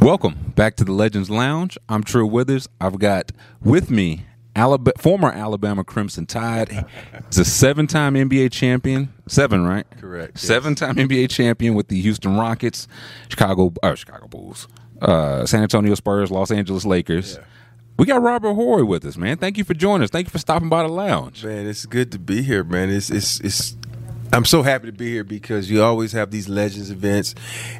Welcome back to the Legends Lounge. I'm Trill Withers. I've got with me Alabama, former Alabama Crimson Tide. He's a seven-time NBA champion. Seven, right? Correct. Seven-time NBA champion with the Houston Rockets, Chicago, uh, Chicago Bulls, uh, San Antonio Spurs, Los Angeles Lakers. We got Robert Horry with us, man. Thank you for joining us. Thank you for stopping by the lounge. Man, it's good to be here, man. It's it's it's. I'm so happy to be here because you always have these Legends events,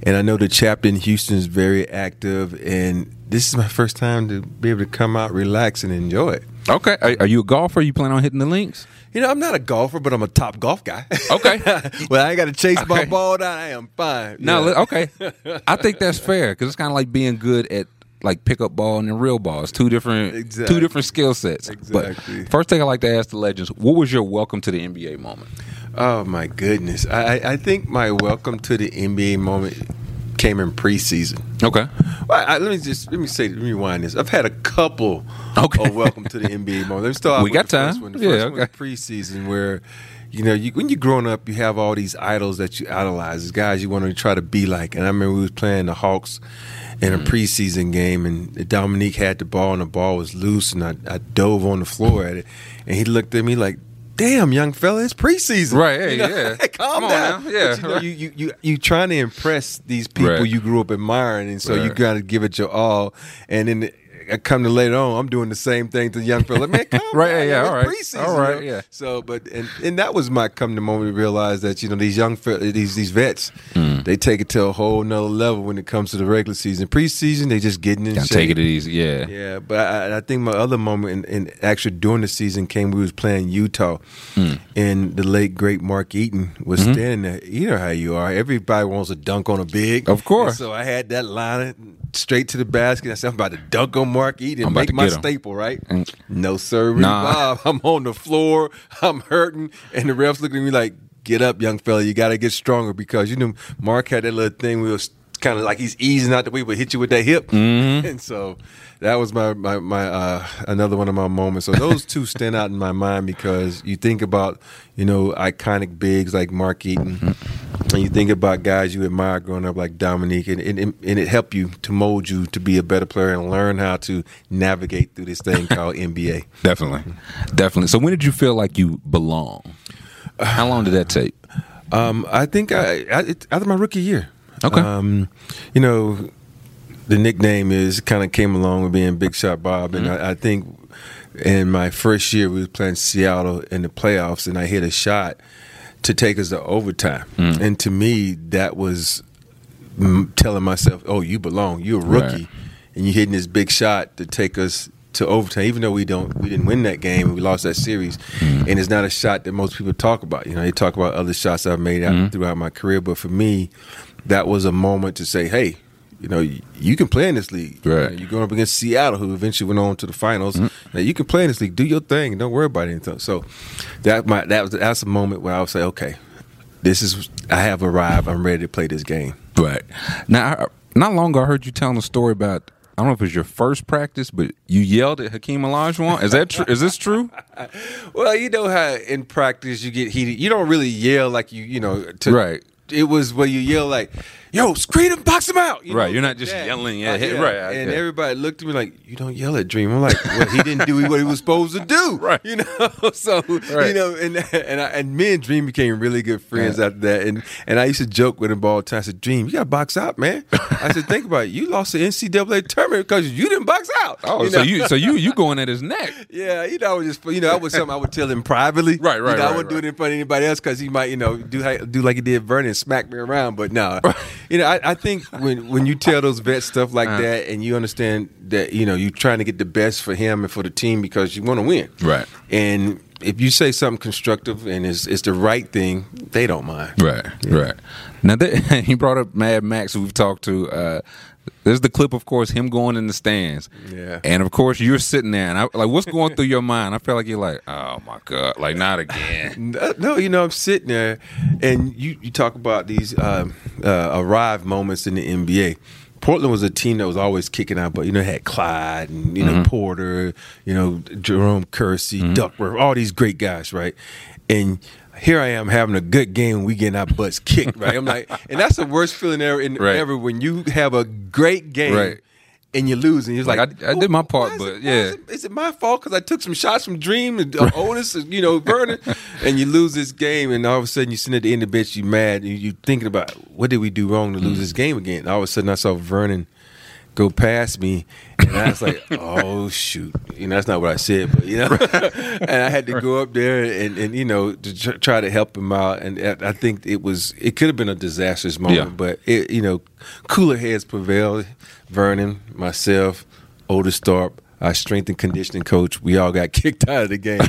and I know the chapter in Houston is very active, and this is my first time to be able to come out, relax, and enjoy it. Okay. Are, are you a golfer? You plan on hitting the links? You know, I'm not a golfer, but I'm a Topgolf guy. Okay. well, I ain't got to chase my ball down. I am fine. No, Yeah. okay. I think that's fair because it's kind of like being good at like pickup ball and the real ball. It's two different, Exactly. two different skill sets. Exactly. But first thing I like to ask the legends: What was your welcome to the NBA moment? Oh my goodness! I I- I think my welcome to the NBA moment came in preseason. Okay. Well, I, let me just let me say let me rewind this. I've had a couple Okay. of welcome to the NBA moments. Let me start. We got the First time. one. The Yeah, first one preseason where. You know, you, when you're growing up, you have all these idols that you idolize, these guys you want to try to be like. And I remember we was playing the Hawks in a mm. preseason game, and Dominique had the ball, and the ball was loose, and I, I dove on the floor at it, and he looked at me like, "Damn, young fella, it's preseason." Right, hey, You know, yeah. calm, Come on down. yeah, But, you, know, right. you you you you trying to impress these people Right. you grew up admiring, and so you got to give it your all. And then I come to later on, I'm doing the same thing to the young fella. Man, come Right, on, yeah, man, all it's right. preseason, All right, you know? yeah. So, but and and that was my come to moment to realize that you know these young fe- these these vets Hmm. they take it to a whole nother level when it comes to the regular season. Preseason, they just getting in Gotta shape. take it easy. Yeah. Yeah, but I, I think my other moment in, in actually during the season came we was playing Utah, Hmm. and the late great Mark Eaton was Mm-hmm. standing there. You know how you are. Everybody wants a dunk on a big, Of course. And so I had that line straight to the basket. I said, "I'm about to dunk on Mark Eaton, I'm and about make my staple right." No sir, Nah. Bob. I'm on the floor. I'm hurting, and the refs looking at me like, "Get up, young fella. You got to get stronger because you know Mark had that little thing. We was kind of like he's easing out the way, but hit you with that hip, Mm-hmm. and so that was my my, my uh, another one of my moments. So those two stand out in my mind because you think about you know iconic bigs like Mark Eaton, and you think about guys you admire growing up like Dominique, and, and, and it helped you to mold you to be a better player and learn how to navigate through this thing called NBA. Definitely. Definitely. So when did you feel like you belong? How long did that take? Um, I think I, I it, after my rookie year. Okay. Um, you know, the nickname is kind of came along with being Big Shot Bob, and mm-hmm. I, I think in my first year we were playing Seattle in the playoffs, and I hit a shot to take us to overtime, mm. and to me that was telling myself, "Oh, you belong. You're a rookie, Right. and you're hitting this big shot to take us." To overtime, even though we don't, we didn't win that game, we lost that series, mm. and it's not a shot that most people talk about. You know, they talk about other shots I've made out mm-hmm. throughout my career, but for me, that was a moment to say, "Hey, you know, you, you can play in this league. Right. You are going up against Seattle, who eventually went on to the finals. Mm-hmm. Now you can play in this league. Do your thing. Don't worry about anything." So that my that was that's a moment where I would say, "Okay, this is I have arrived. I'm ready to play this game." Right. Now, I- not long ago, I heard you telling a story about. I don't know if it was your first practice, but you yelled at Hakeem Olajuwon. Is that true? Is this true? Well, you know how in practice you get heated. You don't really yell like you, you know. To, Right. It was where you yell like, "Yo, screen him, box him out!" You Right, know, you're not just that. yelling, yeah, Uh, hit- right, I- And yeah. everybody looked at me like, "You don't yell at Dream." I'm like, "Well, he didn't do what he was supposed to do." Right. You know. So Right. you know, and and I, and me and Dream became really good friends Yeah. after that. And and I used to joke with him all the time. I said, "Dream, you got to box out, man." I said, "Think about it. You lost the NCAA tournament because you didn't box out." Oh, You so you so you you going at his neck? Yeah, you know, I was just you know that was something I would tell him privately. Right, right, You know, I wouldn't do it in front of anybody else because he might you know do do like he did Vernon and smack me around. But no, you know, I, I think when when you tell those vets stuff like Uh-huh. that and you understand that you know you're trying to get the best for him and for the team because you want to win. Right. And if you say something constructive and it's it's the right thing, they don't mind. Right, right. Now that, he brought up Mad Max, who we've talked to. Uh, there's the clip, of course, him going in the stands. Yeah. And of course, you're sitting there, and I, like, what's going through your mind? I feel like you're like, oh my god, like not again. No, you know, I'm sitting there, and you, you talk about these um, uh, arrive moments in the NBA. Portland was a team that was always kicking out, but you know, had Clyde and you know Porter, you know Jerome Kersey, Duckworth, all these great guys, right? And here I am having a good game, we getting our butts kicked, right? I'm like, and that's the worst feeling ever, in, Right. ever when you have a great game. Right. And you lose, and you're Like, like, I- I did my part, but, it- yeah. is it- is it my fault because I took some shots from Dream and uh, Otis, and, you know, Vernon, and you lose this game, and all of a sudden you sitting at the end of the bench, you mad, and you thinking about what did we do wrong to Mm. lose this game again? And all of a sudden I saw Vernon go past me, and I was like, oh shoot, you know, that's not what I said, but you know, and I had to go up there and, and you know to tr- try to help him out, and I think it was it could have been a disastrous moment, Yeah. but it you know, cooler heads prevailed. Vernon, myself, Otis Thorpe, our strength and conditioning coach, we all got kicked out of the game.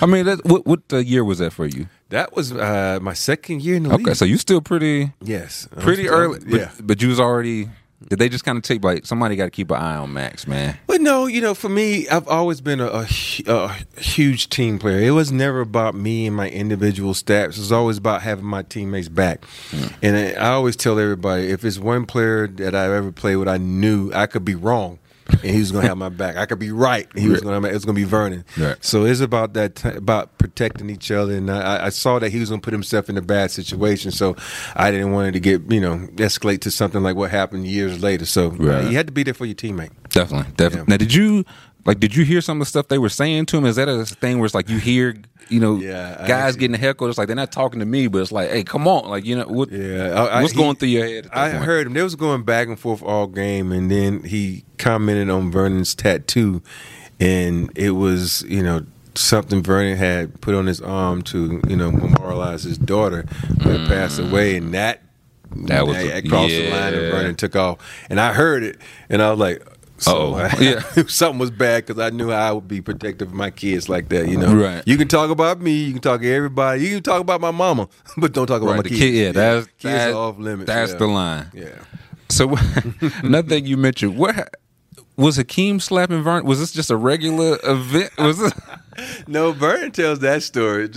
I mean, that, what what uh, year was that for you? that was uh, my second year in the league. Okay, so you still pretty yes, pretty early, but, yeah. but you was already. Did they just kind of take like somebody got to keep an eye on Max, man? But no, you know, for me, I've always been a, a, a huge team player. It was never about me and my individual stats. It was always about having my teammates back. Hmm. And I, I always tell everybody, if it's one player that I ever played with, I knew I could be wrong. And he was going to have my back. I could be right. He was going to. It was going to be Vernon. Right. So it's about that. T- about protecting each other. And I, I saw that he was going to put himself in a bad situation. So I didn't want it to get you know escalate to something like what happened years later. So uh, Right. you had to be there for your teammate. Definitely, definitely. Yeah. Now, did you like? Did you hear some of the stuff they were saying to him? Is that a thing where it's like you hear, you know, Yeah, guys getting heckled? It's like they're not talking to me, but it's like, hey, come on, like you know, what? Yeah, I- I- what's he- going through your head? I point? heard him. They was going back and forth all game, and then he commented on Vernon's tattoo, and it was you know something Vernon had put on his arm to you know memorialize his daughter who had passed away, and that Mm. That was- that crossed the line, and. Vernon took off, and I heard it, and I was like. Uh-oh. Uh, yeah. something was bad because I knew I would be protective of my kids like that. You know, Right. You can talk about me, you can talk to everybody, you can talk about my mama, but don't talk about Right, my the kids. kid, yeah, that's kids that's, are off limits. That's yeah. the line. Yeah. So another thing you mentioned, what ha- was Hakeem slapping Vern? Was this just a regular event? Was this? No, Vernon tells that story.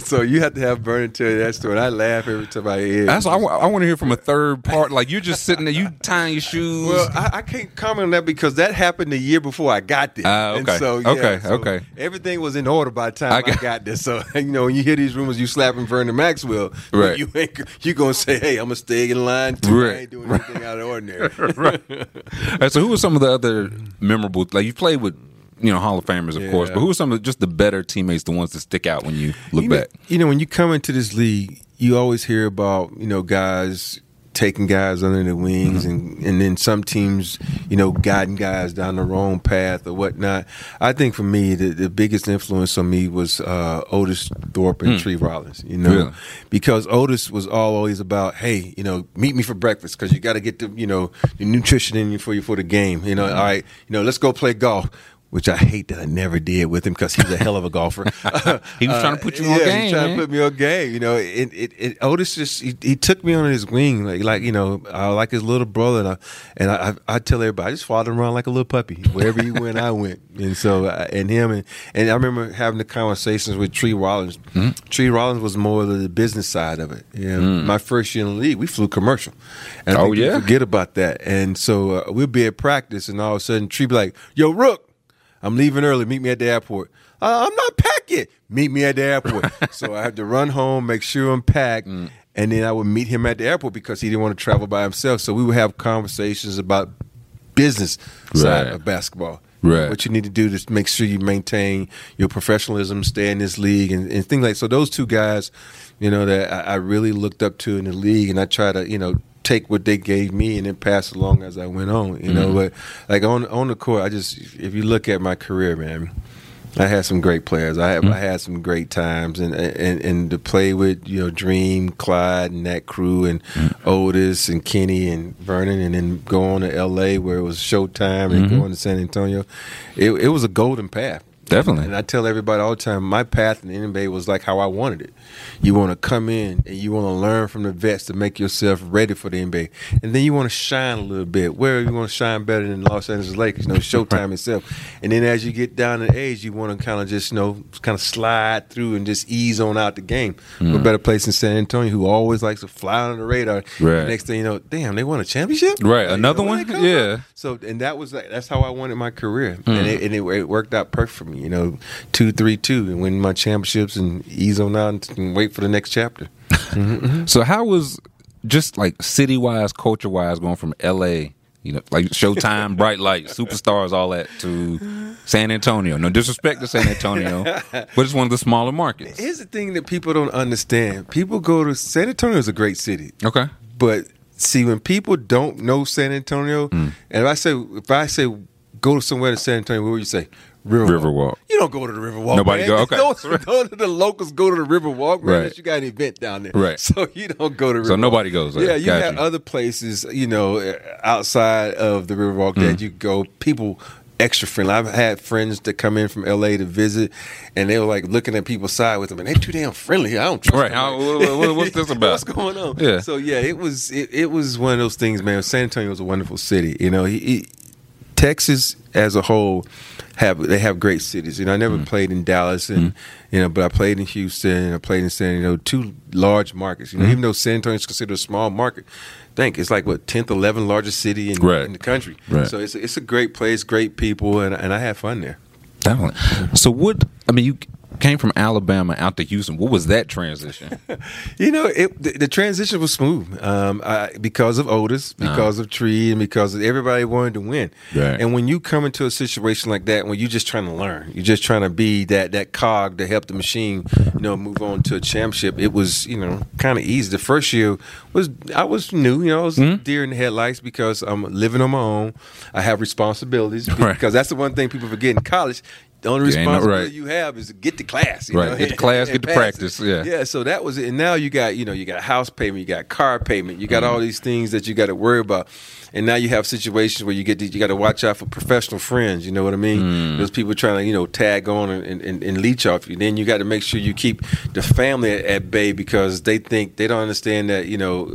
So you have to have Vernon tell that story. And I laugh every time I hear it. That's I, want to hear from a third part. Like you're just sitting there, you tying your shoes. Well, I, I can't comment on that because that happened the year before I got there. Ah, and okay. so, yeah, Okay, so okay. Everything was in order by the time I I got- got, there. So you know, when you hear these rumors, you slapping Vernon Maxwell. Right. You ain't you gonna say, "Hey, I'm gonna stay in line too. Right. I ain't doing anything out of the ordinary." All right, so who were some of the other memorable? Like you played with, you know, Hall of Famers, of Yeah. course, but who are some of just the better teammates, the ones that stick out when you look you know, back? you know, when you come into this league, you always hear about you know guys taking guys under the wings, Mm-hmm. and and then some teams, you know, guiding guys down the wrong path or whatnot. I think for me, the, the biggest influence on me was uh, Otis Thorpe and Tree Rollins. You know. Really? because Otis was always about, hey, you know, meet me for breakfast because you got to get the you know the nutrition in you for you for the game. You know, Mm-hmm. all right, you know, let's go play golf. Which I hate that I never did with him because he's a hell of a golfer. He was trying to put you on game. yeah, game, He's trying man. to put me on game. You know, it, it, it, Otis just he, he took me on his wing, like like you know, I like his little brother, and I and I, I, I tell everybody, I just followed him around like a little puppy. Wherever he went, I went, and so uh, and him and and I remember having the conversations with Tree Rollins. Mm-hmm. Tree Rollins was more of the business side of it. Yeah, my first year in the league, we flew commercial. And I Mm. Oh, yeah? forget about that. And so uh, we'd be at practice, and all of a sudden, Tree be like, "Yo, Rook." I'm leaving early. Meet me at the airport. Uh, I'm not packed yet. Meet me at the airport. so I had to run home, make sure I'm packed, Mm. and then I would meet him at the airport because he didn't want to travel by himself. So we would have conversations about business side of basketball. Right. What you need to do to make sure you maintain your professionalism, stay in this league, and, and things like so. Those two guys, you know, that I, I really looked up to in the league, and I try to, you know, take what they gave me and then pass along as I went on. You know, mm. but like on on the court, I just if you look at my career, man. I had some great players. I had, mm. I had some great times, and, and and to play with you know Dream, Clyde, and that crew, and mm. Otis and Kenny and Vernon, and then go on to L.A. where it was Showtime, and mm-hmm. going to San Antonio. It, it was a golden path. Definitely. And I tell everybody all the time, my path in the NBA was like how I wanted it. You want to come in and you want to learn from the vets to make yourself ready for the NBA, and then you want to shine a little bit. Where you want to shine better than Los Angeles Lakers, you know, Showtime itself. And then as you get down in age, you want to kind of just you know kind of slide through and just ease on out the game. Mm. What better place in San Antonio, who always likes to fly under the radar. Right. Next thing you know, damn, they won a championship. Right, Like, another where one? Yeah. from? So and that was like that's how I wanted my career, and, it, and it, it worked out perfect for me. You know, two, three, two, and win my championships and ease on out and, wait for the next chapter. So how was just like city wise, culture wise, going from L.A. You know, like Showtime, Bright Light, Superstars, all that to San Antonio. No disrespect to San Antonio, but it's one of the smaller markets. Here's the thing that people don't understand: people go to San Antonio is a great city, Okay. but see when people don't know San Antonio, Mm. and if I say if I say go to somewhere to San Antonio, what would you say? Riverwalk. Riverwalk. You don't go to the Riverwalk. Nobody man. go- okay. Those, those are the locals go to the Riverwalk, man. Right. You got an event down there, Right. So you don't go to. Riverwalk. So nobody goes there. Yeah, you Got have you. other places, you know, outside of the Riverwalk Mm. that you go. People extra friendly. I've had friends that come in from LA to visit, and they were like looking at people side with them, and they're too damn friendly. I don't trust Right. them. How- what- what's this about? what's going on? Yeah. So yeah, it was it, it was one of those things, man. San Antonio was a wonderful city. You know, he, he, Texas as a whole have they have great cities. You know, I never Mm. played in Dallas, and you know, but I played in Houston, and I played in San Antonio, two large markets. You Mm-hmm. know, even though San Antonio is considered a small market, think it's like what tenth, eleventh largest city in, Right. in the country. Right. So it's a, it's a great place, great people, and and I had fun there. Definitely. So what? I mean, you came from Alabama out to Houston. What was that transition? You know, it, the, the transition was smooth um, I, because of Otis, because of Tree, and because of everybody wanted to win. Right. And when you come into a situation like that, when you're just trying to learn, you're just trying to be that that cog to help the machine, you know, move on to a championship. It was, you know, kind of easy. The first year was I was new, you know, I was deer in the headlights because I'm living on my own. I have responsibilities Right. because that's the one thing people forget in college. The only ain't no- right. you have is to get to class. you Right. know, Get to class, and get to pass it. practice, yeah. Yeah, so that was it. And now you got, you know, you got house payment, you got car payment, you got mm-hmm. all these things that you got to worry about. And now you have situations where you get to, you got to watch out for professional friends. You know what I mean? Mm. Those people trying to, you know, tag on and, and, and leech off you. Then you got to make sure you keep the family at, at bay because they think they don't understand that, you know,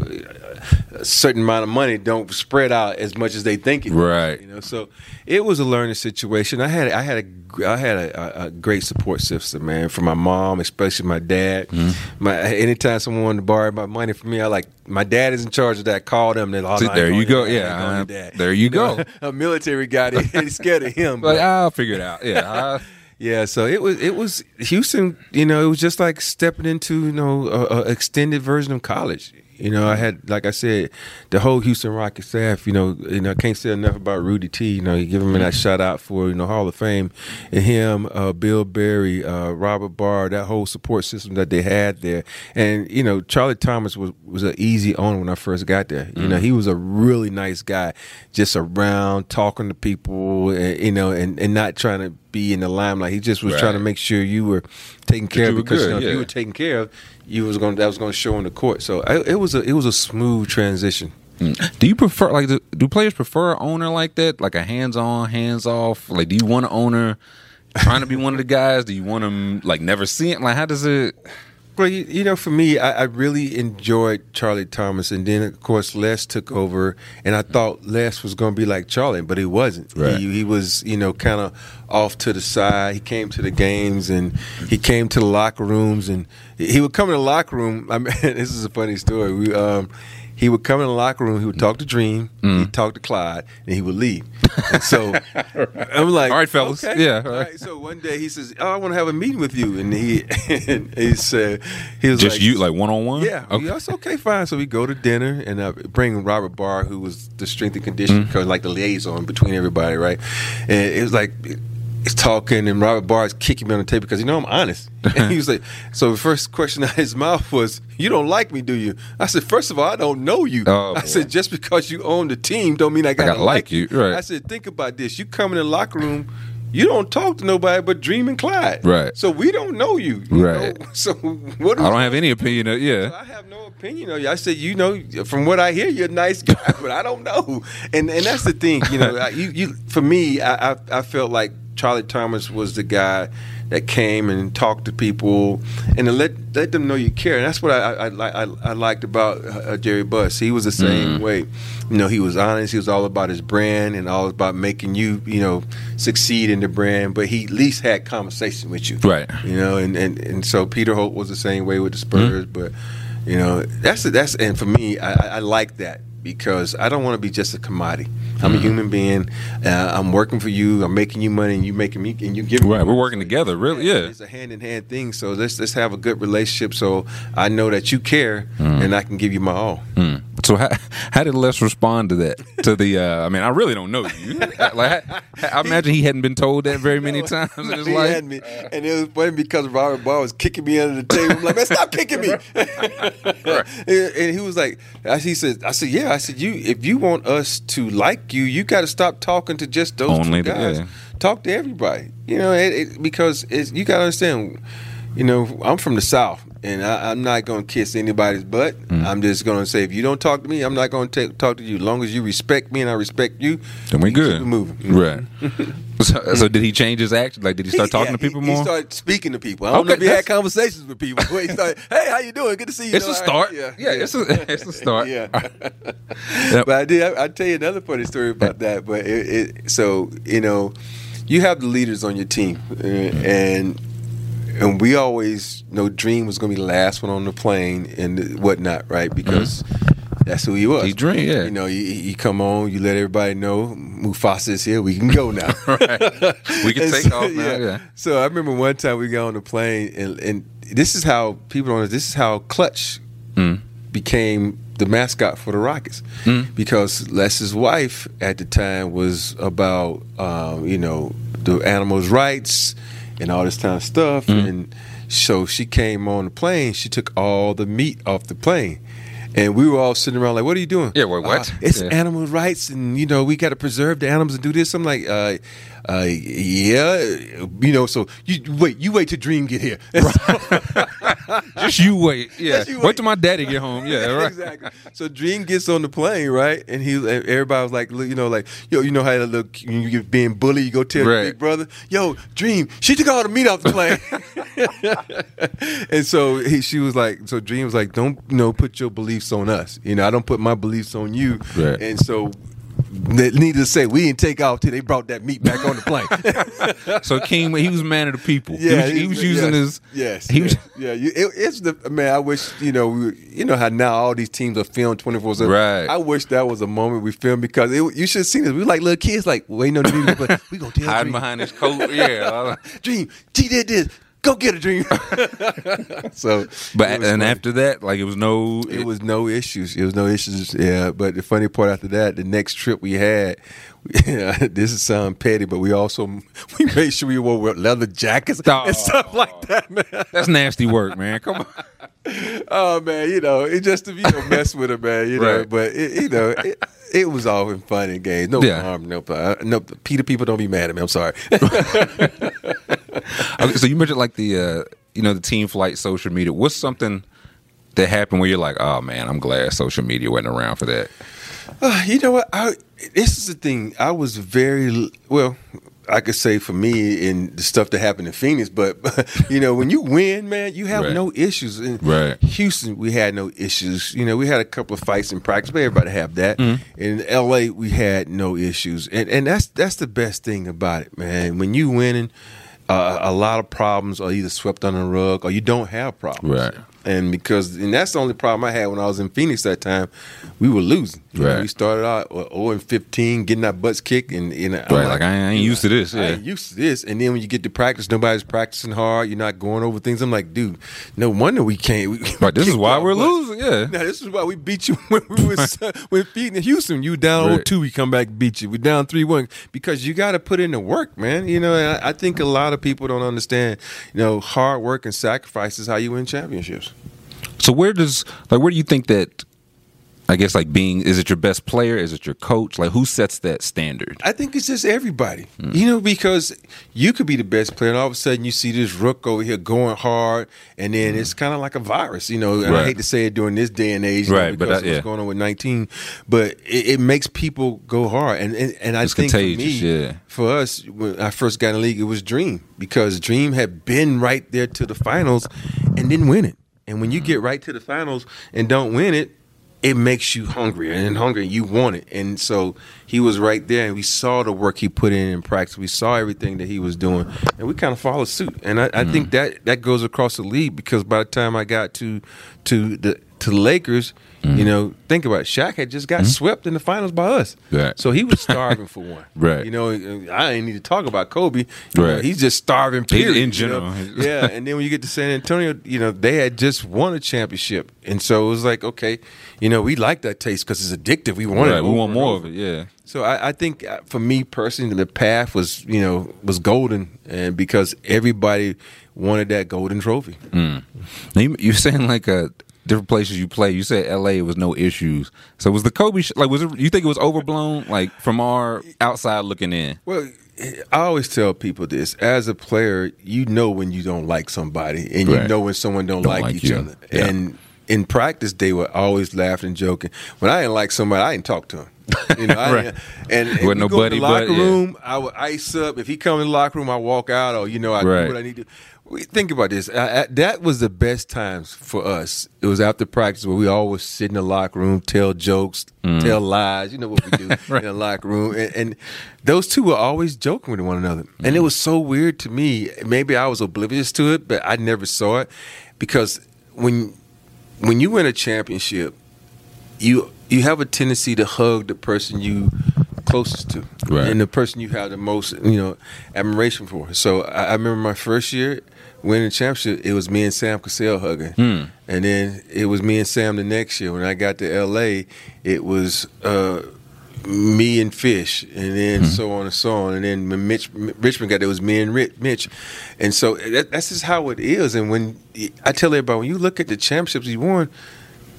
a certain amount of money don't spread out as much as they think it. Right. You know, so it was a learning situation. I had I had a I had a, a, great support system, man, from my mom, especially my dad. Mm-hmm. My anytime someone wanted to borrow my money from me, I like my dad is in charge of that. Call them. Oh, there you go. I Yeah, ain't going to that. there you go. a military guy, they scared of him. Like but- I'll figure it out. Yeah. I- yeah, so it was it was Houston. You know, it was just like stepping into you know a, a extended version of college. You know, I had like I said, the whole Houston Rockets staff. You know, you know, I can't say enough about Rudy T. You know, you give him that shout out for you know Hall of Fame, and him, uh, Bill Berry, uh, Robert Barr, that whole support system that they had there, and you know, Charlie Thomas was was an easy owner when I first got there. You know, he was a really nice guy, just around talking to people, and, you know, and and not trying to be in the limelight. He just was Right. trying to make sure you were taken care of because good, you know, if you were taken care of, you was going that was going to show in the court. So I, it was a it was a smooth transition. Mm. Do you prefer like do, do players prefer an owner like that, like a hands on, hands off? Like, do you want an owner trying to be one of the guys? Do you want them like never seeing? Like, how does it? Well, you, you know, for me, I, I really enjoyed Charlie Thomas, and then of course Les took over, and I thought Les was going to be like Charlie, but he wasn't. Right. He, he was, you know, kind of off to the side. He came to the games, and he came to the locker rooms, and he would come in the locker room. I mean, this is a funny story. We, um, he would come in the locker room. He would talk to Dream. Mm. He'd talk to Clyde, and he would leave. And so I'm like, All right, fellas. okay. Yeah, all right. right. So one day he says, "Oh, I want to have a meeting with you," and he and he said, "He was Just like, you, like one on one? yeah, Okay. yeah, that's okay, fine. So we go to dinner and uh, bring Robert Barr, who was the strength and conditioning Mm-hmm. coach, like the liaison between everybody, right? And it was like it's talking, and Robert Barr is kicking me on the table because you know I'm honest. And he was like, so the first question out of his mouth was, "You don't like me, do you?" I said, first of all, I don't know you." Oh, I boy. said, just because you own the team, don't mean I gotta, gotta like you, right. I said, think about this: you come in the locker room. You don't talk to nobody but Dream and Clyde. Right. So we don't know you. you Right. know? So what? I don't have any opinion. Of, yeah. I have no opinion of you. I said, you know, from what I hear, you're a nice guy, but I don't know. And and that's the thing, you know. I, you, you for me, I, I I felt like Charlie Thomas was the guy that came and talked to people and to let let them know you care. And that's what I I, I, I, liked about uh, uh, Jerry Buss. He was the same mm. way. You know, he was honest. He was all about his brand and all about making you you know succeed in the brand. But he at least had conversation with you, Right. You know, and and, and so Peter Holt was the same way with the Spurs. Mm. But you know, that's that's and for me, I I like that because I don't want to be just a commodity. I'm a human being. Uh, I'm working for you. I'm making you money, and you making me, and you giving me Right, we're working together, really, yeah. It's a hand in hand thing. So let's let's have a good relationship. So I know that you care, Mm. and I can give you my all. So how, how did Les respond to that? To the, uh, I mean, I really don't know you. like, I, I imagine he hadn't been told that very many times in his He life. had me, and it was funny because Robert Barr was kicking me under the table. I'm like, man, stop kicking me. and, and he was like, I- he said, I said, yeah. I said, you, if you want us to like you, you got to stop talking to just those Only two the- guys. yeah. Talk to everybody. You know, it, it, because it's, you got to understand. You know, I'm from the South, and I, I'm not going to kiss anybody's butt. Mm. I'm just going to say, if you don't talk to me, I'm not going to talk to you. As long as you respect me and I respect you, Then we good. moving. Right. so, so did he change his action? Like, did he start talking Yeah, to people he, more? He started speaking to people. I don't Okay, know if he had conversations with people. He started, "Hey, how you doing? Good to see you." it's a start. right, Yeah, it's a it's a start. yeah. But I did. I, I'll tell you another funny story about that. But it, it, so you know, you have the leaders on your team, uh, and and we always know Dream was going to be the last one on the plane and whatnot, right? Because. That's who he was. Mm-hmm. He Dream, yeah. You know, you, you come on, you let everybody know Mufasa is here. We can go now. We can take so, off now. Yeah. So I remember one time we got on the plane, and, and this is how people don't. This is how Clutch Mm. became the mascot for the Rockets, Mm. because Les's wife at the time was about um, you know the animals' rights and all this kind of stuff, Mm. and so she came on the plane. She took all the meat off the plane. And we were all sitting around like, "What are you doing?" Yeah, wait, what? Uh, it's Yeah. animal rights, and you know we got to preserve the animals and do this. I'm like, uh, uh, yeah, you know. So you wait, you wait till Dream get here. Just you wait. Yeah. You wait. wait. till my daddy get home. Yeah. Right. exactly. So Dream gets on the plane, right? And he, everybody was like, you know, like, yo, you know how that look when you get being bullied, you go tell Right. your big brother, yo, Dream, she took all the meat off the plane. and so he, she was like, so Dream was like, don't, you know, put your beliefs on us. You know, I don't put my beliefs on you. Right. And so. Needless to say, we didn't take off till they brought that meat back on the plane. So King, he was man of the people. Yeah, he was, he was using yes, his. yes, He was. yeah. It, it's the man. I wish you know. We, you know how now all these teams are filmed twenty four seven. Right. I wish that was a moment we filmed because it, you should have seen this. We were like little kids, like waiting on the dream. But we gonna tell Hiding Dream. behind his coat. Yeah. Dream. T did this. Go get a dream. so, But and funny. after that, like it was no. It was no issues. It was no issues. Yeah, but the funny part after that, the next trip we had, this is sound petty, but we also we made sure we wore leather jackets Oh. and stuff like that, man. That's nasty work, man. Come on. Oh man, you know, it just to you know mess with her, man. You know, Right. but it, you know, it, it was all in fun and games. No Yeah. harm, no, uh, no. PETA, people don't be mad at me. I'm sorry. Okay, so you mentioned like the uh, you know the team flight social media. What's something that happened where you're like, oh man, I'm glad social media wasn't around for that. Uh, you know what? I, this is the thing. I was very well. I could say for me in the stuff that happened in Phoenix, but you know, when you win, man, you have Right. no issues. In Right. Houston, we had no issues. You know, we had a couple of fights in practice, but everybody have that. In L.A., we had no issues, and and that's that's the best thing about it, man. When you winning, uh, a lot of problems are either swept under the rug or you don't have problems. Right. And because and that's the only problem I had when I was in Phoenix that time, we were losing. You know, we started out uh, 0 and 15, getting our butts kicked, and, Right, like, I ain't- I ain't used to this, I yeah. ain't used to this. And then when you get to practice, nobody's practicing hard. You're not going over things. I'm like, dude, no wonder we can't. We, Right, this is why we're butts. losing. Yeah. Now this is why we beat you when we was when beating Houston. You down Right. 0-2, we come back beat you. We down three one because you got to put in the work, man. You know, I, I think a lot of people don't understand. You know, hard work and sacrifice is how you win championships. So where does like where do you think that I guess like being is it your best player? Is it your coach? Like who sets that standard? I think it's just everybody. You know, because you could be the best player, and all of a sudden you see this rook over here going hard, and then it's mm. kind of like a virus. You know, and I hate to say it during this day and age, know, Right, but because that- of what's yeah. going on with nineteen, but it, it makes people go hard, and and, and I It's think for me, yeah. for us, when I first got in the league, it was Dream because Dream had been right there to the finals and didn't win it. And when you mm. get right to the finals and don't win it, it makes you hungry and hungry. You want it, and so he was right there, and we saw the work he put in in practice. We saw everything that he was doing, and we kind of followed suit. And I, I mm. think that that goes across the league because by the time I got to to the to the Lakers, you know, think about it. Shaq had just got swept in the finals by us, Right. so he was starving for one. Right. You know, I ain't need to talk about Kobe. You know, Right. he's just starving. Period. in you know? general. yeah. And then when you get to San Antonio, you know, they had just won a championship, and so it was like, okay, you know, we like that taste because it's addictive. We want Right, it. we want more of it. Yeah. So I, I think uh, for me personally, the path was you know was golden, and because everybody wanted that golden trophy. Now, you, you're saying like uh, different places you play. You said L.A. was no issues. So was the Kobe sh- like was it? You think it was overblown? Like from our outside looking in. Well, I always tell people this: as a player, you know when you don't like somebody, and you know when someone don't, Don't like, like each you. other. Yeah. And in practice, they were always laughing and joking. When I didn't like somebody, I didn't talk to him. You know, Right. didn't- and if Wasn't no go in the locker buddy, yeah. room, I would ice up. If he come in the locker room, I walk out, or you know, I Right. do what I need to. We think about this. I, I, that was the best times for us. It was after practice where we always sit in the locker room, tell jokes, Mm. tell lies. You know what we do in the locker room, and, and those two were always joking with one another. And Mm. it was so weird to me. Maybe I was oblivious to it, but I never saw it because when when you win a championship, you you have a tendency to hug the person you closest to, Right. and the person you have the most you know admiration for. So I, I remember my first year winning the championship. It was me and Sam Cassell hugging, hmm. and then it was me and Sam the next year. When I got to L.A., it was. Uh, me and Fish, and then hmm. so on and so on, and then when Mitch Richmond got there, it was me and Rich, Mitch, and so eh, that, that's just how it is. And when I tell everybody, when you look at the championships he won,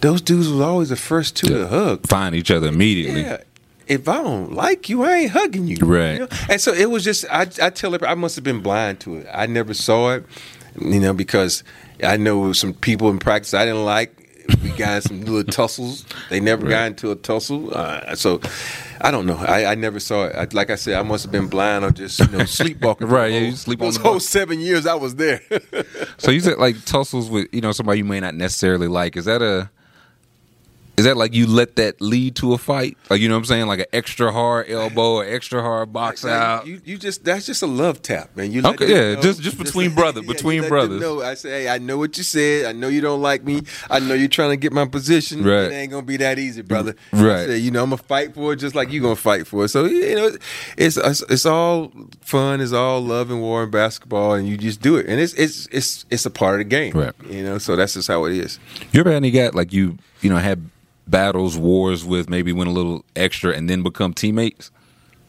those dudes was always the first two to hug. Find each other immediately. Yeah. If I don't like you, I ain't hugging you. Right. You know? And so it was just I I tell everybody I must have been blind to it. I never saw it, you know, because I know some people in practice I didn't like. We got some little tussles. They never got into a tussle. Uh, so I don't know. I, I never saw it. I, like I said, I must have been blind or just you know sleepwalking. Right, yeah, you sleep on those the whole seven years I was there. So you said like tussles with you know somebody you may not necessarily like. Is that a is that like you let that lead to a fight? Like you know what I'm saying? Like an extra hard elbow or extra hard box Like, out. You, you just that's just a love tap, man. You Okay, yeah, know- just- just between brother- you between brothers. Know. I say, hey, I know what you said. I know you don't like me. I know you're trying to get my position. Right. It ain't gonna be that easy, brother. Mm, right. I say, you know, I'm gonna fight for it just like you gonna fight for it. So you know, it's it's, it's all fun. It's all love and war and basketball, and you just do it. And it's it's it's it's a part of the game, Right. You know, so that's just how it is. You ever had any guy like you you know had battles wars with maybe win a little extra and then become teammates?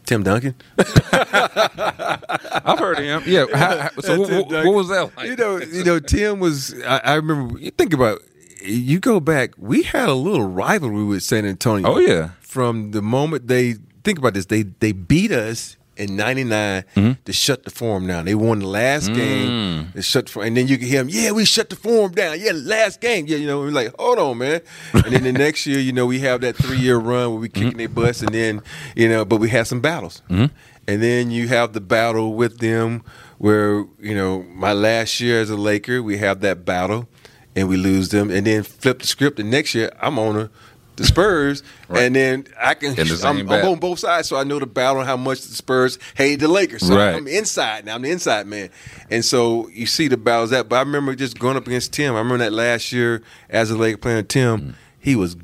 Tim Duncan. I've heard of him. Yeah. how- how- so what, what, what was that like? You know, you know, Tim was. I, I remember. You think about. You go back. We had a little rivalry with San Antonio. Oh, yeah. From the moment they think about this, they they beat us in '99 Mm-hmm. to shut the forum down. They won the last Mm. game. They shut the and then you can hear them. Yeah, we shut the forum down. Yeah, last game. Yeah, you know, we're like, hold on, man. And then the next year, you know, we have that three year run where we kicking Mm-hmm. their butts, and then you know, but we had some battles. And then you have the battle with them where, you know, my last year as a Laker, we have that battle and we lose them. And then flip the script. The next year, I'm on a, the Spurs. And then I can, I'm, I'm on both sides. So I know the battle and how much the Spurs hate the Lakers. So Right. I'm inside now. I'm the inside man. And so you see the battles that. But I remember just going up against Tim. I remember that last year as a Laker player, Tim, he was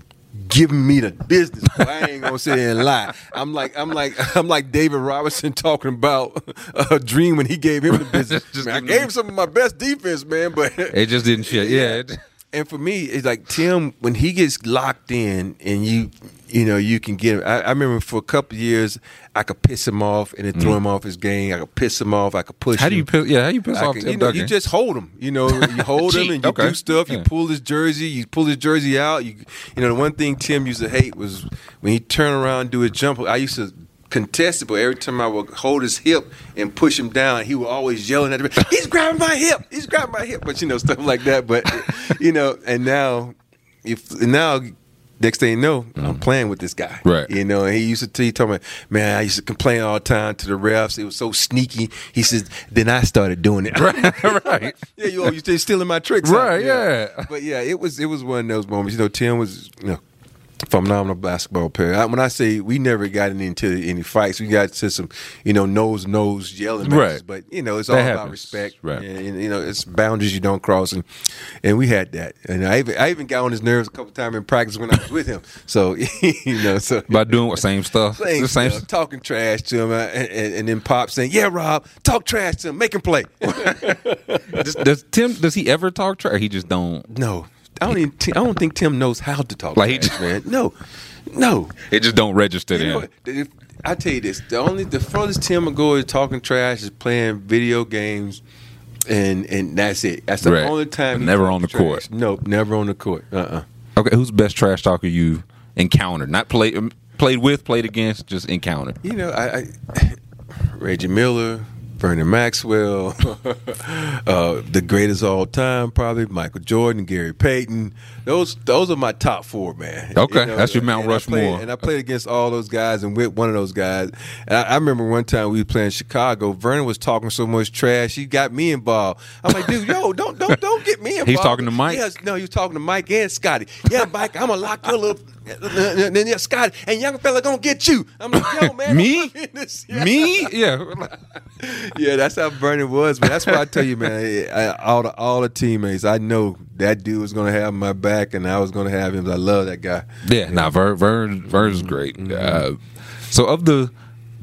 giving me the business. boy. I ain't gonna sit there and lie. I'm like I'm like I'm like David Robinson talking about a dream when he gave him the business. Just Man, I gave him some of my best defense, man, but It just didn't shit. Yeah. And for me, it's like Tim when he gets locked in, and you, you know, you can get him. I, I remember for a couple of years, I could piss him off and then throw him off his game. I could piss him off. I could push. Mm. How do you him. piss? Yeah, how you piss I off Tim you, know, you just hold him. You know, you hold him and you Okay. do stuff. You Yeah. pull his jersey. You pull his jersey out. You, you know, the one thing Tim used to hate was when he turned around and do his jump. I used to contest it, but every time I would hold his hip and push him down, he was always yelling at me, "He's grabbing my hip! He's grabbing my hip!" But you know, stuff like that. But you know, and now, if now. Next thing you know, I'm playing with this guy. Mm. Right. You know, and he used to tell, he told me, man, I used to complain all the time to the refs. It was so sneaky. He says, then I started doing it. right. Yeah, you always you're stealing my tricks, Right, huh? yeah. But yeah, it was it was one of those moments. You know, Tim was you know phenomenal basketball player. I, when I say we never got into any fights, we got to some you know nose nose yelling matches. Right. But you know, it's all about respect, Right. And, you know, it's boundaries you don't cross, and and we had that. And I even I even got on his nerves a couple times in practice when I was with him. So you know, so By doing what same stuff. same, the same. stuff, talking trash to him, and, and, and then Pop saying, "Yeah, Rob, talk trash to him, make him play." Does, does Tim? Does he ever talk trash? He just don't. No, I don't. Even, I don't think Tim knows how to talk. Like he trash, just- man. No, no. It just don't register You know? If- I tell you this: the only the furthest Tim will go is talking trash is playing video games, and and that's it. That's the Right. only time. Never on the trash. court. Nope, never on the court. Uh. uh Okay, who's the best trash talker you encountered? Not played played with, played against, just encountered. You know, I, I Reggie Miller, Vernon Maxwell, uh, the greatest of all time, probably Michael Jordan, Gary Payton. Those those are my top four, man. Okay, that's your Mount and I played- Rushmore. and I played against all those guys and with one of those guys. And I, I remember one time we were playing Chicago. Vernon was talking so much trash, he got me involved. I'm like, dude, yo, don't don't don't get me involved. He's talking to Mike? No, he was talking to Mike and Scotty. Yeah, Mike, I'm gonna lock your little. Then yeah, Scotty and young fella gonna get you. I'm like, yo, man, Me? I'm in this. Yeah. Me? Yeah. Yeah, that's how Vernon was. But that's why I tell you, man, I, all the all the teammates, I know that dude was gonna have my back, and I was gonna have him. I love that guy. Yeah, nah, Vern, Vern, Vern's great. Uh, so of the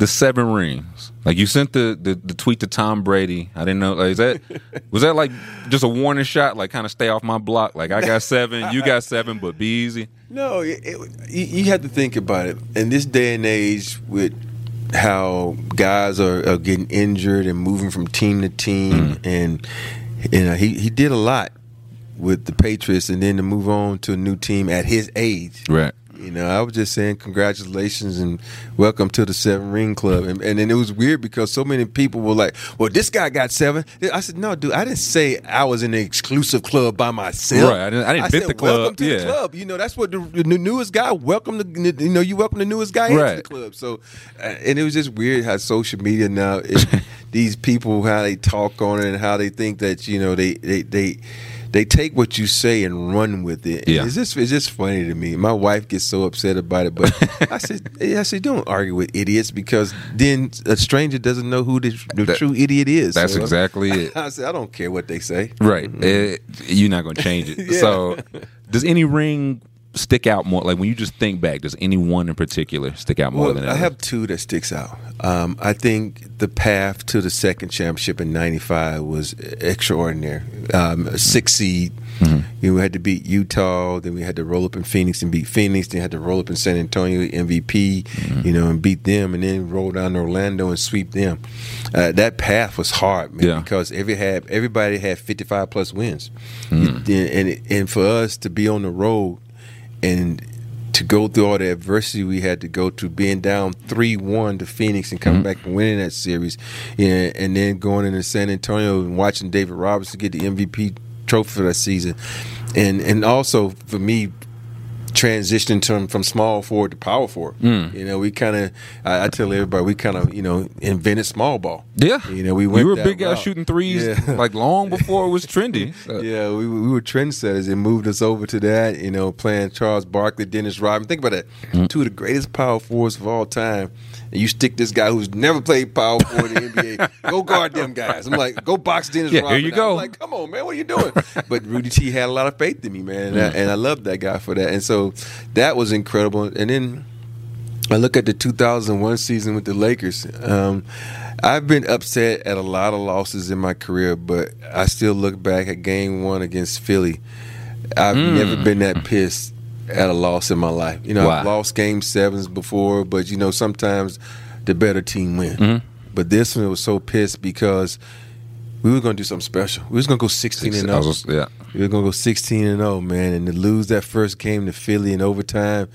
the seven rings, like you sent the, the the tweet to Tom Brady. I didn't know. Like, is that was that like just a warning shot? Like, kind of stay off my block. Like, I got seven, you got seven, but be easy. No, it, it, you, you have to think about it. In this day and age, with how guys are, are getting injured and moving from team to team, mm. and you uh, know, he he did a lot with the Patriots, and then to move on to a new team at his age. Right. You know, I was just saying congratulations and welcome to the Seven Ring Club. And, and then it was weird because so many people were like, "Well, this guy got seven. I said, "No, dude, I didn't say I was in the exclusive club by myself. Right, I didn't- I didn't pick said, the club, Welcome to yeah. the club. You know, that's what the, the newest guy. Welcome the you know you welcome the newest guy into the club. So, uh, and it was just weird how social media now it, these people how they talk on it and how they think that you know they they they. They take what you say and run with it. Yeah. It's just it's just funny to me. My wife gets so upset about it, but I said I said don't argue with idiots because then a stranger doesn't know who the, the That- true idiot is. That's So, exactly it. I said I don't care what they say. Right. Eh, you're not going to change it. Yeah. So, does any ring stick out more? Like when you just think back, does any one in particular stick out more Well, than I others? have two that sticks out. Um, I think the path to the second championship in '95 was extraordinary. Um, a six seed. You had to beat Utah, then we had to roll up in Phoenix and beat Phoenix. Then had to roll up in San Antonio, MVP, you know, and beat them, and then roll down to Orlando and sweep them. Uh, that path was hard, man, Yeah. because every had everybody had 55 plus wins, and and, and for us to be on the road and to go through all the adversity we had to go through, being down three one to Phoenix and coming mm-hmm. back and winning that series, yeah, and then going into San Antonio and watching David Robinson get the MVP trophy for that season, and and also for me transitioning from from small forward to power forward. Mm. You know, we kind of I, I tell everybody we kind of you know invented small ball. yeah. you know we we went were that big guys shooting threes Yeah. like long before it was trendy. So- Yeah, we, we were trendsetters. It moved us over to that, you know, playing Charles Barkley, Dennis Rodman. Think about that. Mm. Two of the greatest power forwards of all time. And you stick this guy who's never played power forward in the NBA. Go guard them guys. I'm like, go box Dennis Yeah, here you out. go. I'm like, come on, man, what are you doing? but Rudy T had a lot of faith in me, man. And, I, and I love that guy for that. And so that was incredible. And then I look at the 2001 season with the Lakers. Um, I've been upset at a lot of losses in my career, but I still look back at Game One against Philly. I've never been that pissed at a loss in my life. You know, Why? I've lost game sevens before, but you know, sometimes the better team win. Mm-hmm. But this one was so pissed because we were going to do something special. We was going to go 16 and oh. I 0. was yeah. We were going to go 16 and 0, man, and to lose that first game to Philly in overtime,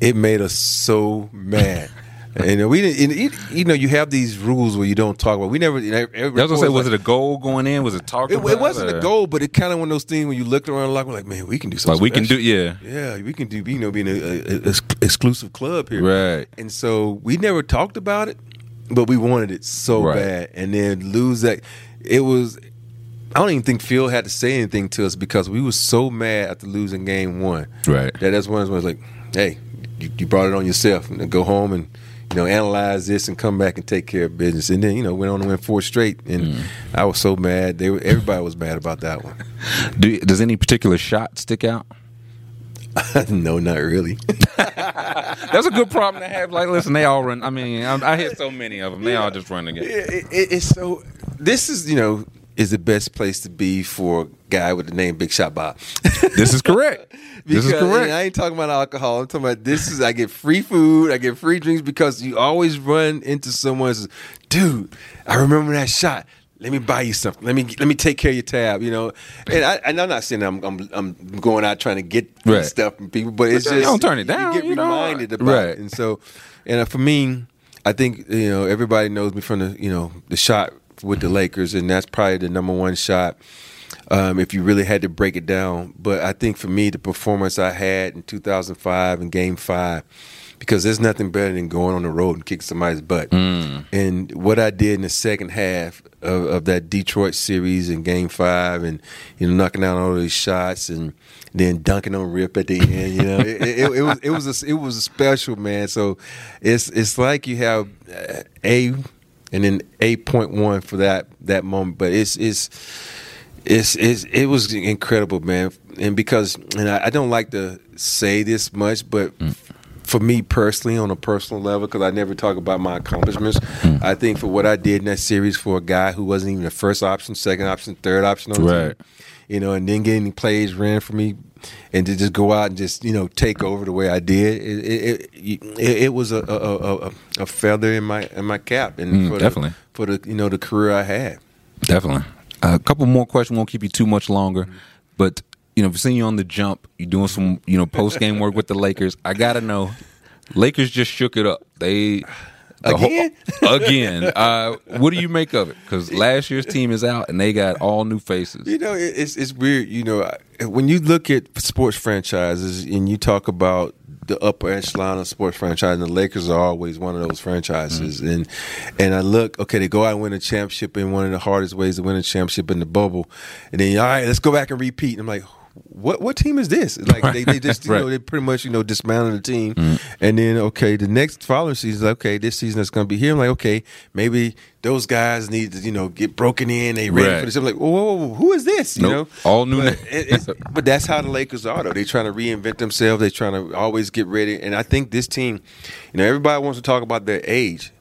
it made us so mad. And we didn't, it- you know, you have these rules where you don't talk about. We never. Know, I was gonna say, was it a goal going in? Was it talked it, about? it wasn't or- a goal, but it kind of one of those things when you looked around the locker, room, like, man, we can do something. Like we can do, yeah. Yeah, we can do. You know, being an exclusive club here, Right. And so we never talked about it, but we wanted it so Right. bad, and then lose that. It was. I don't even think Phil had to say anything to us because we were so mad after losing game one. Right. That that's one of those like, hey, you, you brought it on yourself, and then go home and you know analyze this and come back and take care of business. And then you know went on to win four straight, and Mm. I was so mad. They were, everybody was mad about that one. Do, does any particular shot stick out? no, not really. That's a good problem to have. Like, listen, they all run. I mean, I, I hit so many of them. They all just run together. it, it, it's so. This is you know is the best place to be for a guy with the name Big Shot Bob. This is correct. This is correct. I ain't talking about alcohol. I'm talking about this is I get free food, I get free drinks because you always run into someone who says, dude, I remember that shot. Let me buy you something. Let me let me take care of your tab. You know, and I and I'm not saying I'm I'm, I'm going out trying to get Right. stuff from people, but it's you just don't turn it down, You get you know. reminded about Right. it, and so and uh, for me, I think you know everybody knows me from the you know the shot with the Lakers, and that's probably the number one shot um, if you really had to break it down. But I think for me, the performance I had in 2005 in Game Five, because there's nothing better than going on the road and kicking somebody's butt. And what I did in the second half of, of that Detroit series in Game Five, and you know knocking down all these shots and then dunking on Rip at the end, you know, it, it, it was it was a, it was a special man. So it's it's like you have uh, a and then eight point one for that that moment, but it's it's it's, it's it was incredible, man. And because and I, I don't like to say this much, but mm. for me personally, on a personal level, because I never talk about my accomplishments, mm. I think for what I did in that series for a guy who wasn't even the first option, second option, third option on the Right. team, you know, and then getting plays ran for me, and to just go out and just you know take over the way I did, it it, it, it was a, a, a, a feather in my in my cap, and Mm, for definitely. the, for the you know the career I had. Definitely. a couple more questions won't keep you too much longer, but you know, we've seen you on the jump. You're doing some, you know, post game work with the Lakers. I gotta know, Lakers just shook it up. They the whole- Again? again. Uh, what do you make of it? Because last year's team is out and they got all new faces. You know, it's it's weird. You know, when you look at sports franchises and you talk about the upper echelon of sports franchise, and the Lakers are always one of those franchises. And and I look, okay, they go out and win a championship in one of the hardest ways to win a championship in the bubble, and then all right, let's go back and repeat. And I'm like. What what team is this? Like they, they just you Right. know they pretty much you know dismantled the team, mm. and then okay the next following season okay this season is going to be here. I'm like okay maybe those guys need to you know get broken in. They ready Right. for this. I'm like whoa, whoa, whoa, who is this? You Nope. know All new But, na- it- but that's how the Lakers are though. They trying to reinvent themselves. They're trying to always get ready. And I think this team, you know, everybody wants to talk about their age.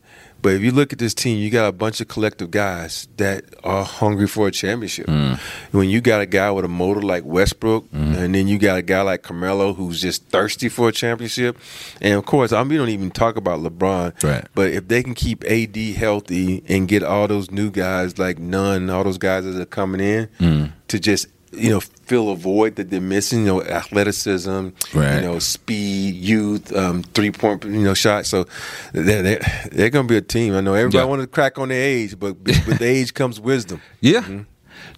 But if you look at this team, you got a bunch of collective guys that are hungry for a championship. Mm. When you got a guy with a motor like Westbrook, Mm-hmm. and then you got a guy like Carmelo who's just thirsty for a championship, and of course, I mean, we don't even talk about LeBron. Right. But if they can keep AD healthy and get all those new guys like Nunn, all those guys that are coming in Mm. to just you know fill a void that they're missing, you know, athleticism, Right. you know, speed, youth, um, three point, you know, shot. So they're they're, they're going to be a team. I know everybody Yeah. want to crack on their age, but with age comes wisdom. Yeah. Mm-hmm.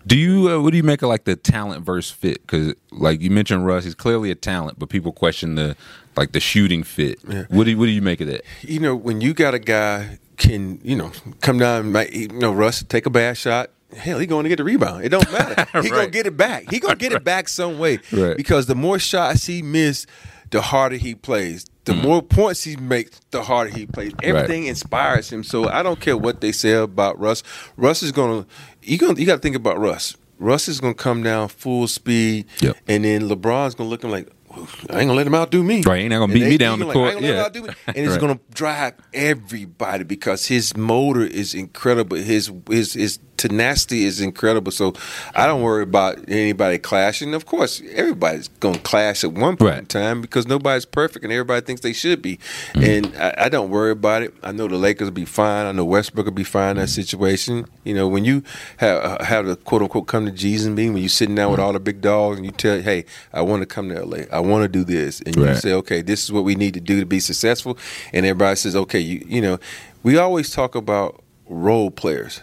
Do you uh, what do you make of like the talent versus fit? Because like you mentioned, Russ, he's clearly a talent, but people question the like the shooting fit. What do you, what do you make of that? You know, when you got a guy can you know come down, you know, Russ take a bad shot. Hell, he going to get the rebound. It don't matter. He gonna get it back. He gonna get it back some way. Right. Because the more shots he miss, the harder he plays. The mm. more points he makes, the harder he plays. Everything inspires him. So I don't care what they say about Russ. Russ is gonna. You gonna. You got to think about Russ. Russ is gonna come down full speed, Yep. and then LeBron's gonna look at him like. I ain't gonna let him outdo me. Right, ain't gonna beat me down he the like, court, I ain't gonna let him yeah. And it's Right. gonna drive everybody because his motor is incredible. His his his tenacity is incredible. So I don't worry about anybody clashing. Of course, everybody's going to clash at one point Right. in time because nobody's perfect and everybody thinks they should be. Mm-hmm. And I, I don't worry about it. I know the Lakers will be fine. I know Westbrook will be fine in that mm-hmm. situation. You know, when you have uh, have the quote unquote come to Jesus meeting, when you're sitting down with mm-hmm. all the big dogs and you tell, hey, I want to come to LA. I want to do this. And you say, okay, this is what we need to do to be successful. And everybody says, okay, you, you know, we always talk about role players.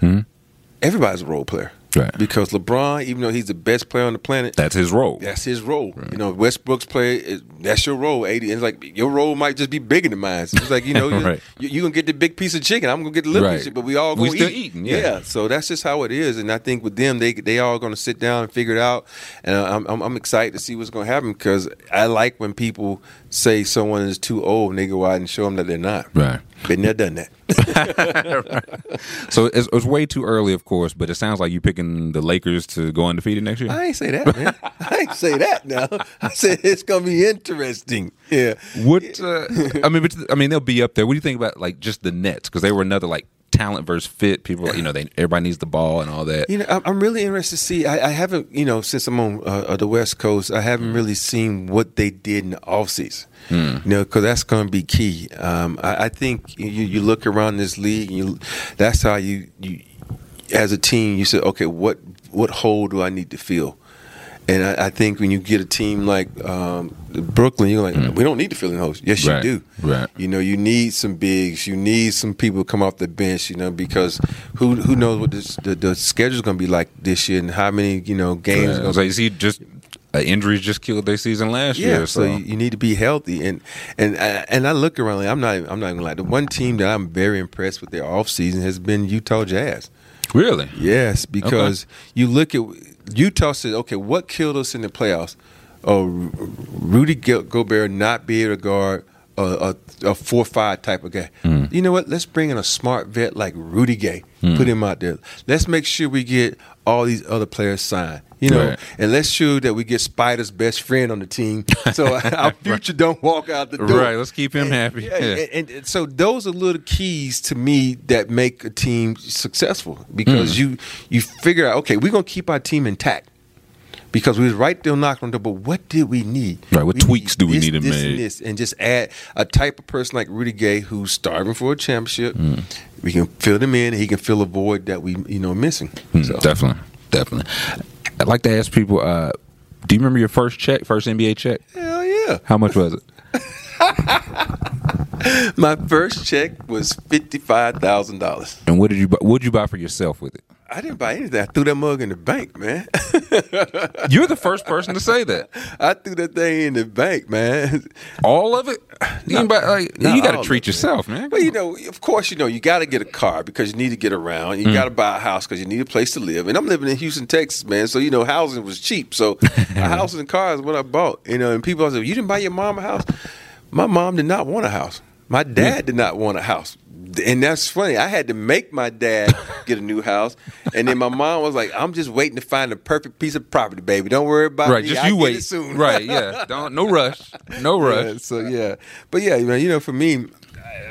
Everybody's a role player. Right. Because LeBron, even though he's the best player on the planet, That's his role. that's his role. You know, Westbrook's play that's your role. AD, and it's like your role might just be bigger than mine. So it's like you know, you, Right. you, you gonna get the big piece of chicken. I'm gonna get the little Right. piece, of, but we all gonna eat. eating, yeah. So that's just how it is. And I think with them, they they all gonna sit down and figure it out. And I'm I'm, I'm excited to see what's gonna happen because I like when people say someone is too old and they go out and show them that they're not. Right. Been there, done that. So it's, it's way too early, of course, but it sounds like you picking the Lakers to go undefeated next year. I ain't say that, man. I ain't say that. Now I said it's gonna be interesting. Yeah. What uh, I mean, but, I mean, they'll be up there. What do you think about like just the Nets because they were another like talent versus fit. People, you know, they everybody needs the ball and all that. You know, I'm- really interested to see. I, I haven't, you know, since I'm on uh, uh, the West Coast, I haven't really seen what they did in the offseason. You know, because that's going to be key. Um, I, I think you, you look around this league, and you, that's how you, you, as a team, you say, okay, what what hole do I need to fill? And I, I think when you get a team like um, Brooklyn, you're like, we don't need to fill in holes. Yes, Right, you do. right. You know, you need some bigs. You need some people to come off the bench. You know, because who who knows what this, the the schedule's going to be like this year and how many you know games. Gonna So you see, just uh, injuries just killed their season last yeah, year. so, you, you need to be healthy, and and I- and I look around. Like, I'm not. I'm not gonna lie. The one team that I'm very impressed with their offseason has been Utah Jazz. Really, Yes, because you look at Utah said, okay, what killed us in the playoffs? Oh, Rudy Go- Gobert not be able to guard a, a, a four five type of guy. Hmm. You know what? Let's bring in a smart vet like Rudy Gay. Put hmm. him out there. Let's make sure we get all these other players signed. You know, Right. and let's show that we get Spida's best friend on the team, so our future don't walk out the door. Right, let's keep him And- happy. yeah, Yeah. and, and so those are little keys to me that make a team successful because Mm. you you figure out okay we're gonna keep our team intact because we was right there knocking on the door but what did we need Right, what We tweaks do we this, need to this make? and this and just add a type of person like Rudy Gay who's starving for a championship Mm. we can fill them in and he can fill a void that we you know missing Hmm, so definitely, definitely. I'd like to ask people. Uh, do you remember your first check, first NBA check? hell yeah How much was it? my first check was fifty five thousand dollars And what did you buy, what did you buy for yourself with it? I didn't buy anything I threw that mug in the bank man. You're the first person to say that. I threw that thing in the bank, man. All of it. Buy- like, you got to treat yourself, man. Well, you know, of course, you know, you got to get a car because you need to get around. Mm. You got to buy a house because you need a place to live. And I'm living in Houston, Texas, man. So you know, housing was cheap. So a house and car is what I bought. You know, and people said, "You didn't buy your mom a house." My mom did not want a house. My dad did not want a house. And that's funny. I had to make my dad get a new house, and then my mom was like, "I'm just waiting to find the perfect piece of property, baby. Don't worry about it. right, me. just I you wait. it soon." Right, yeah. Don't no rush. No rush. Yeah, so yeah, but yeah, you know, for me,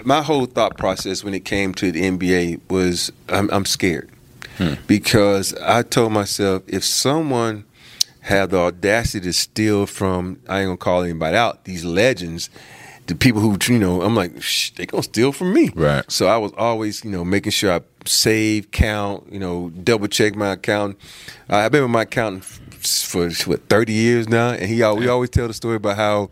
my whole thought process when it came to the NBA was I'm, I'm scared hmm. because I told myself if someone had the audacity to steal from I ain't gonna call anybody out these legends. The people who you know, I'm like, Shh, they gonna steal from me, Right. So I was always, you know, making sure I save, count, you know, double check my account. Uh, I've been with my accountant for what 30 years now, and he we always tell the story about how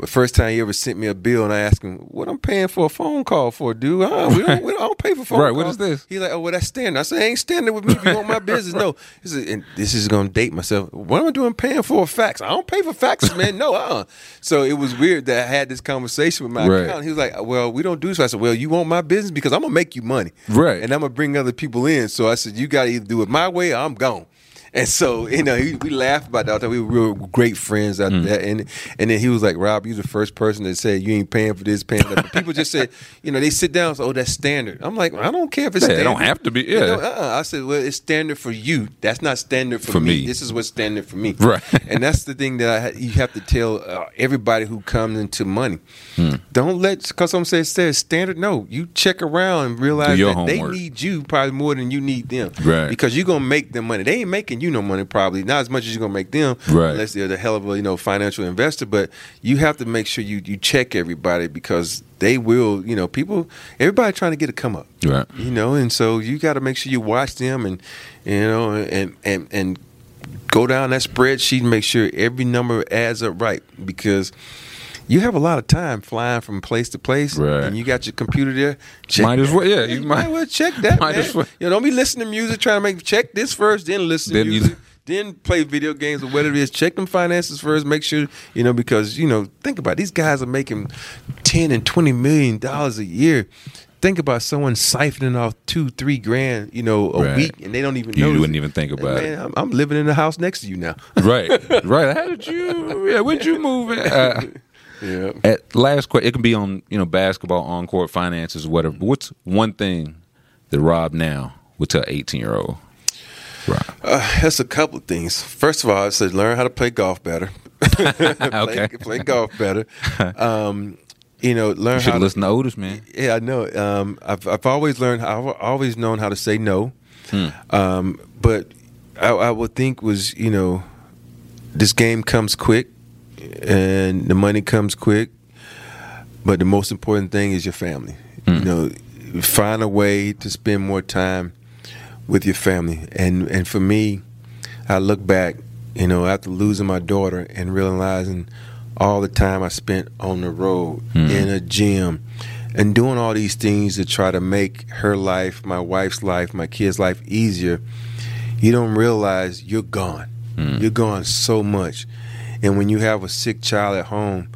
the first time he ever sent me a bill, and I asked him, "What I'm paying for a phone call for, dude? Uh, we, don't, we don't, I don't pay for phone Right, calls." what is this? He's like, "Oh, well, that's standard." I said, "Ain't standard with me. If you want my business, no." He said, "And this is gonna date myself. What am I doing paying for a fax? I don't pay for faxes, man. No, uh." So it was weird that I had this conversation with my Right. accountant. He was like, "Well, we don't do so." I said, "Well, you want my business because I'm gonna make you money, Right. And I'm gonna bring other people in." So I said, "You got to either do it my way or I'm gone." And so, you know, he, we laughed about that. We were real great friends after Hmm. that. And and then he was like, Rob, you're the first person that said you ain't paying for this, paying for that. But people just said, you know, they sit down and say, oh, that's standard. I'm like, I don't care if it's Yeah, it don't have to be, You yeah. know, uh-uh. I said, well, it's standard for you. That's not standard for, For me. me. This is what's standard for me. Right. and that's the thing that I, ha- you have to tell uh, everybody who comes into money. Hmm. Don't let, because some say it says standard. No, you check around and realize that they need you probably more than you need them. Right. Because you're going to make them money. They ain't making you no money probably, not as much as you're to make them. Right. Unless they're the hell of a, you know, financial investor. But you have to make sure you, you check everybody because they will, you know, people, everybody trying to get a come up Right. you know and so you got to make sure you watch them and you know and and and go down that spreadsheet and make sure every number adds up right because you have a lot of time flying from place to place Right. and you got your computer there check Might as well- yeah, you you might- might well check that might man. as well. you know don't be listening to music trying to make check this first then listen Then to you- music then play video games or whatever it is. Check them finances first. Make sure you know because you know think about it, these guys are making ten and twenty million dollars a year. Think about someone siphoning off two, three grand, you know, a Right. week, and they don't even know. You wouldn't even think about Man, it. I'm, I'm living in the house next to you now. Right. right. How did you? Yeah. When'd you move? in? Uh, yeah. At last question, it can be on you know basketball, on court finances, whatever. But what's one thing that Rob now would tell eighteen year old? Rob. Uh, that's a couple of things. First of all, I said learn how to play golf better. play, Okay. play golf better. Um, you know, learn You should how to listen to Otis, man. Yeah, I know. Um, I've I've always learned. I've always known how to say no. Um, but I, I would think was you know, this game comes quick, and the money comes quick. But the most important thing is your family. You mm. know, find a way to spend more time with your family. And and for me, I look back, you know, after losing my daughter and realizing all the time I spent on the road mm. in a gym and doing all these things to try to make her life, my wife's life, my kids' life easier, you don't realize you're gone. Mm. You're gone so much. And when you have a sick child at home,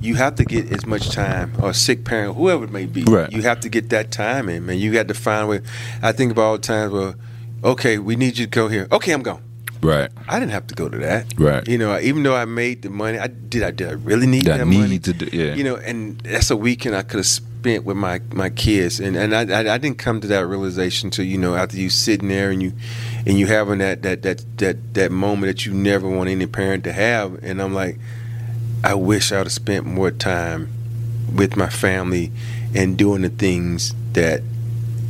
you have to get as much time, or a sick parent, whoever it may be. Right. You have to get that time in, man. You got to find where. I think about all the times where, okay, we need you to go here. Okay, I'm gone. Right. I didn't have to go to that. Right. You know, even though I made the money, I did. I did. I really need That that need money to do- yeah. You know, and that's a weekend I could have spent with my my kids, and and I, I I didn't come to that realization till you know after you sitting there and you and you having that that that that that moment that you never want any parent to have, and I'm like, I wish I would have spent more time with my family and doing the things that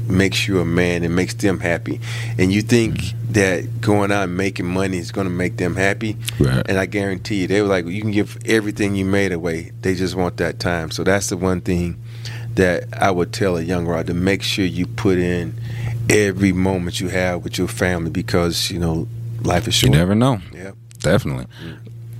makes you a man and makes them happy. And you think that going out and making money is going to make them happy. Right. And I guarantee you, they were like, you can give everything you made away. They just want that time. So that's the one thing that I would tell a young Rob to make sure you put in every moment you have with your family because, you know, life is short. You never know. Yeah. Definitely.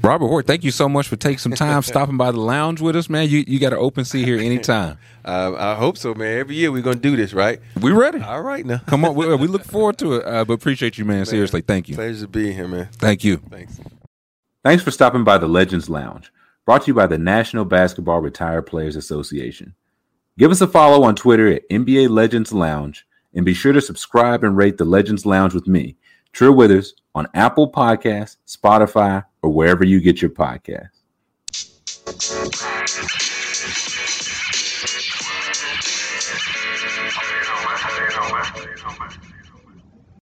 Robert Horry, thank you so much for taking some time stopping by the lounge with us, man. You you got an open seat here anytime. Uh, I hope so, man. Every year we're going to do this, right? We ready? All right now. Come on, we, we look forward to it. Uh, but appreciate you, man. Seriously, thank you. Pleasure to be here, man. Thank you. Thanks. Thanks for stopping by the Legends Lounge, brought to you by the National Basketball Retired Players Association. Give us a follow on Twitter at NBA Legends Lounge, and be sure to subscribe and rate the Legends Lounge with me, Trill Withers, on Apple Podcasts, Spotify, or wherever you get your podcasts.